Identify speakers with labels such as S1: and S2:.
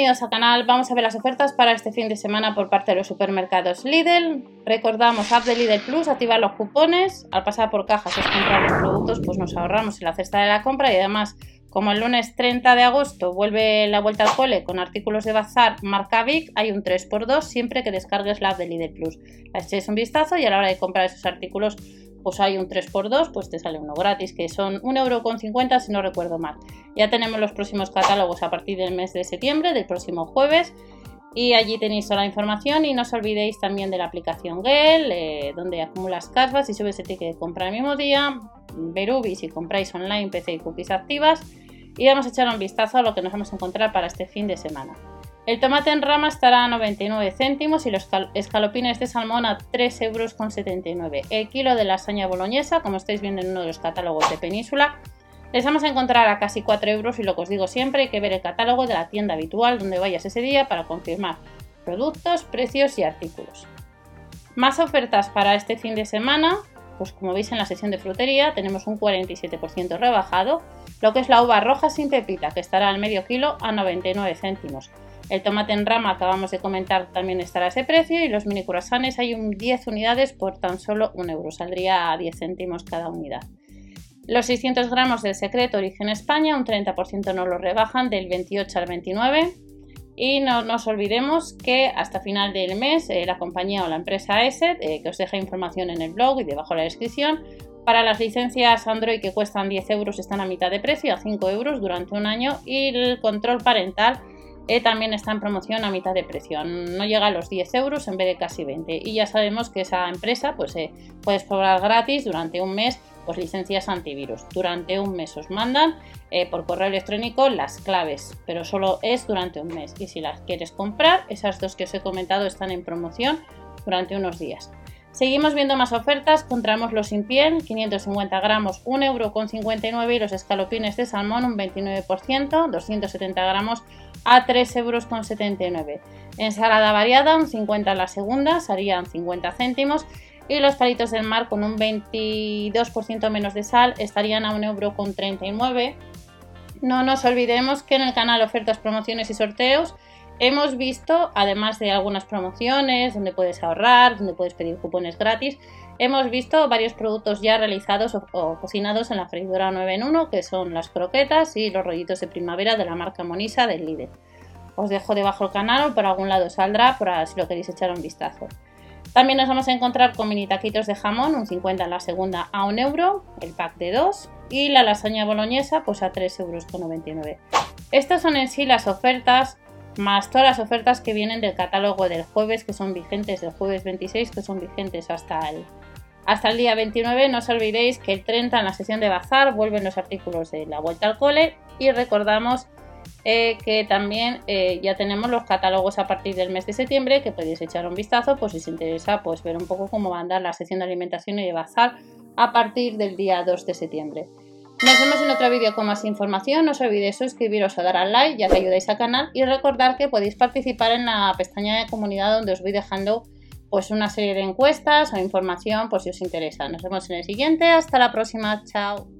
S1: Bienvenidos al canal, vamos a ver las ofertas para este fin de semana por parte de los supermercados Lidl. Recordamos, app de Lidl Plus, activar los cupones, al pasar por cajas y comprar los productos, pues nos ahorramos en la cesta de la compra y además, como el lunes 30 de agosto vuelve la vuelta al cole con artículos de bazar marca Vic, hay un 3x2 siempre que descargues la app de Lidl Plus. La echéis un vistazo y a la hora de comprar esos artículos pues hay un 3x2, pues te sale uno gratis, que son 1,50€ si no recuerdo mal. Ya tenemos los próximos catálogos a partir del mes de septiembre, del próximo jueves. Y allí tenéis toda la información y no os olvidéis también de la aplicación Gel, eh, donde acumulas casvas y subes el ticket de compra el mismo día, Berubi si compráis online, PC y cookies activas. Y vamos a echar un vistazo a lo que nos vamos a encontrar para este fin de semana. El tomate en rama estará a 99 céntimos y los escalopines de salmón a 3,79 euros. El kilo de lasaña boloñesa, como estáis viendo en uno de los catálogos de Península, les vamos a encontrar a casi 4 euros y lo que os digo siempre, hay que ver el catálogo de la tienda habitual donde vayas ese día para confirmar productos, precios y artículos. Más ofertas para este fin de semana, pues como veis en la sesión de frutería tenemos un 47% rebajado, lo que es la uva roja sin pepita que estará al medio kilo a 99 céntimos. El tomate en rama acabamos de comentar también estará a ese precio y los mini croissants hay un 10 unidades por tan solo un euro, saldría a 10 céntimos cada unidad. Los 600 gramos del secreto origen España, un 30% no lo rebajan del 28 al 29. Y no nos olvidemos que hasta final del mes eh, la compañía o la empresa ESET, eh, que os deja información en el blog y debajo de la descripción, para las licencias Android que cuestan 10 euros están a mitad de precio, a 5 euros durante un año y el control parental eh, también está en promoción a mitad de precio. No llega a los 10 euros en vez de casi 20. Y ya sabemos que esa empresa pues puedes probar gratis durante un mes licencias antivirus. Durante un mes os mandan eh, por correo electrónico las claves, pero solo es durante un mes. Y si las quieres comprar, esas dos que os he comentado están en promoción durante unos días. Seguimos viendo más ofertas, encontramos los sin piel, 550 gramos, 1,59€ y los escalopines de salmón, un 29%, 270 gramos a 3,79€. Ensalada variada, un 50 la segunda, serían 50 céntimos. Y los palitos del mar con un 22% menos de sal estarían a 1,39€. No nos olvidemos que en el canal Ofertas, Promociones y Sorteos hemos visto, además de algunas promociones donde puedes ahorrar, donde puedes pedir cupones gratis, hemos visto varios productos ya realizados o, cocinados en la freidora 9 en 1, que son las croquetas y los rollitos de primavera de la marca Monisa del Lidl. Os dejo debajo el canal o por algún lado saldrá para si lo queréis echar un vistazo. También nos vamos a encontrar con mini taquitos de jamón, un 50 en la segunda a 1 euro, el pack de 2, y la lasaña boloñesa pues a 3,99 euros. Estas son en sí las ofertas más todas las ofertas que vienen del catálogo del jueves, que son vigentes del jueves 26, que son vigentes hasta el, hasta el día 29. No os olvidéis que el 30 en la sesión de bazar vuelven los artículos de la vuelta al cole y recordamos eh, que también eh, ya tenemos los catálogos a partir del mes de septiembre que podéis echar un vistazo pues si os interesa pues ver un poco cómo va a andar la sesión de alimentación y de bazar a partir del día 2 de septiembre. Nos vemos en otro vídeo con más información. No os olvidéis suscribiros o dar al like ya que ayudáis al canal y recordar que podéis participar en la pestaña de comunidad donde os voy dejando pues una serie de encuestas o información por si os interesa. Nos vemos en el siguiente. Hasta la próxima. Chao.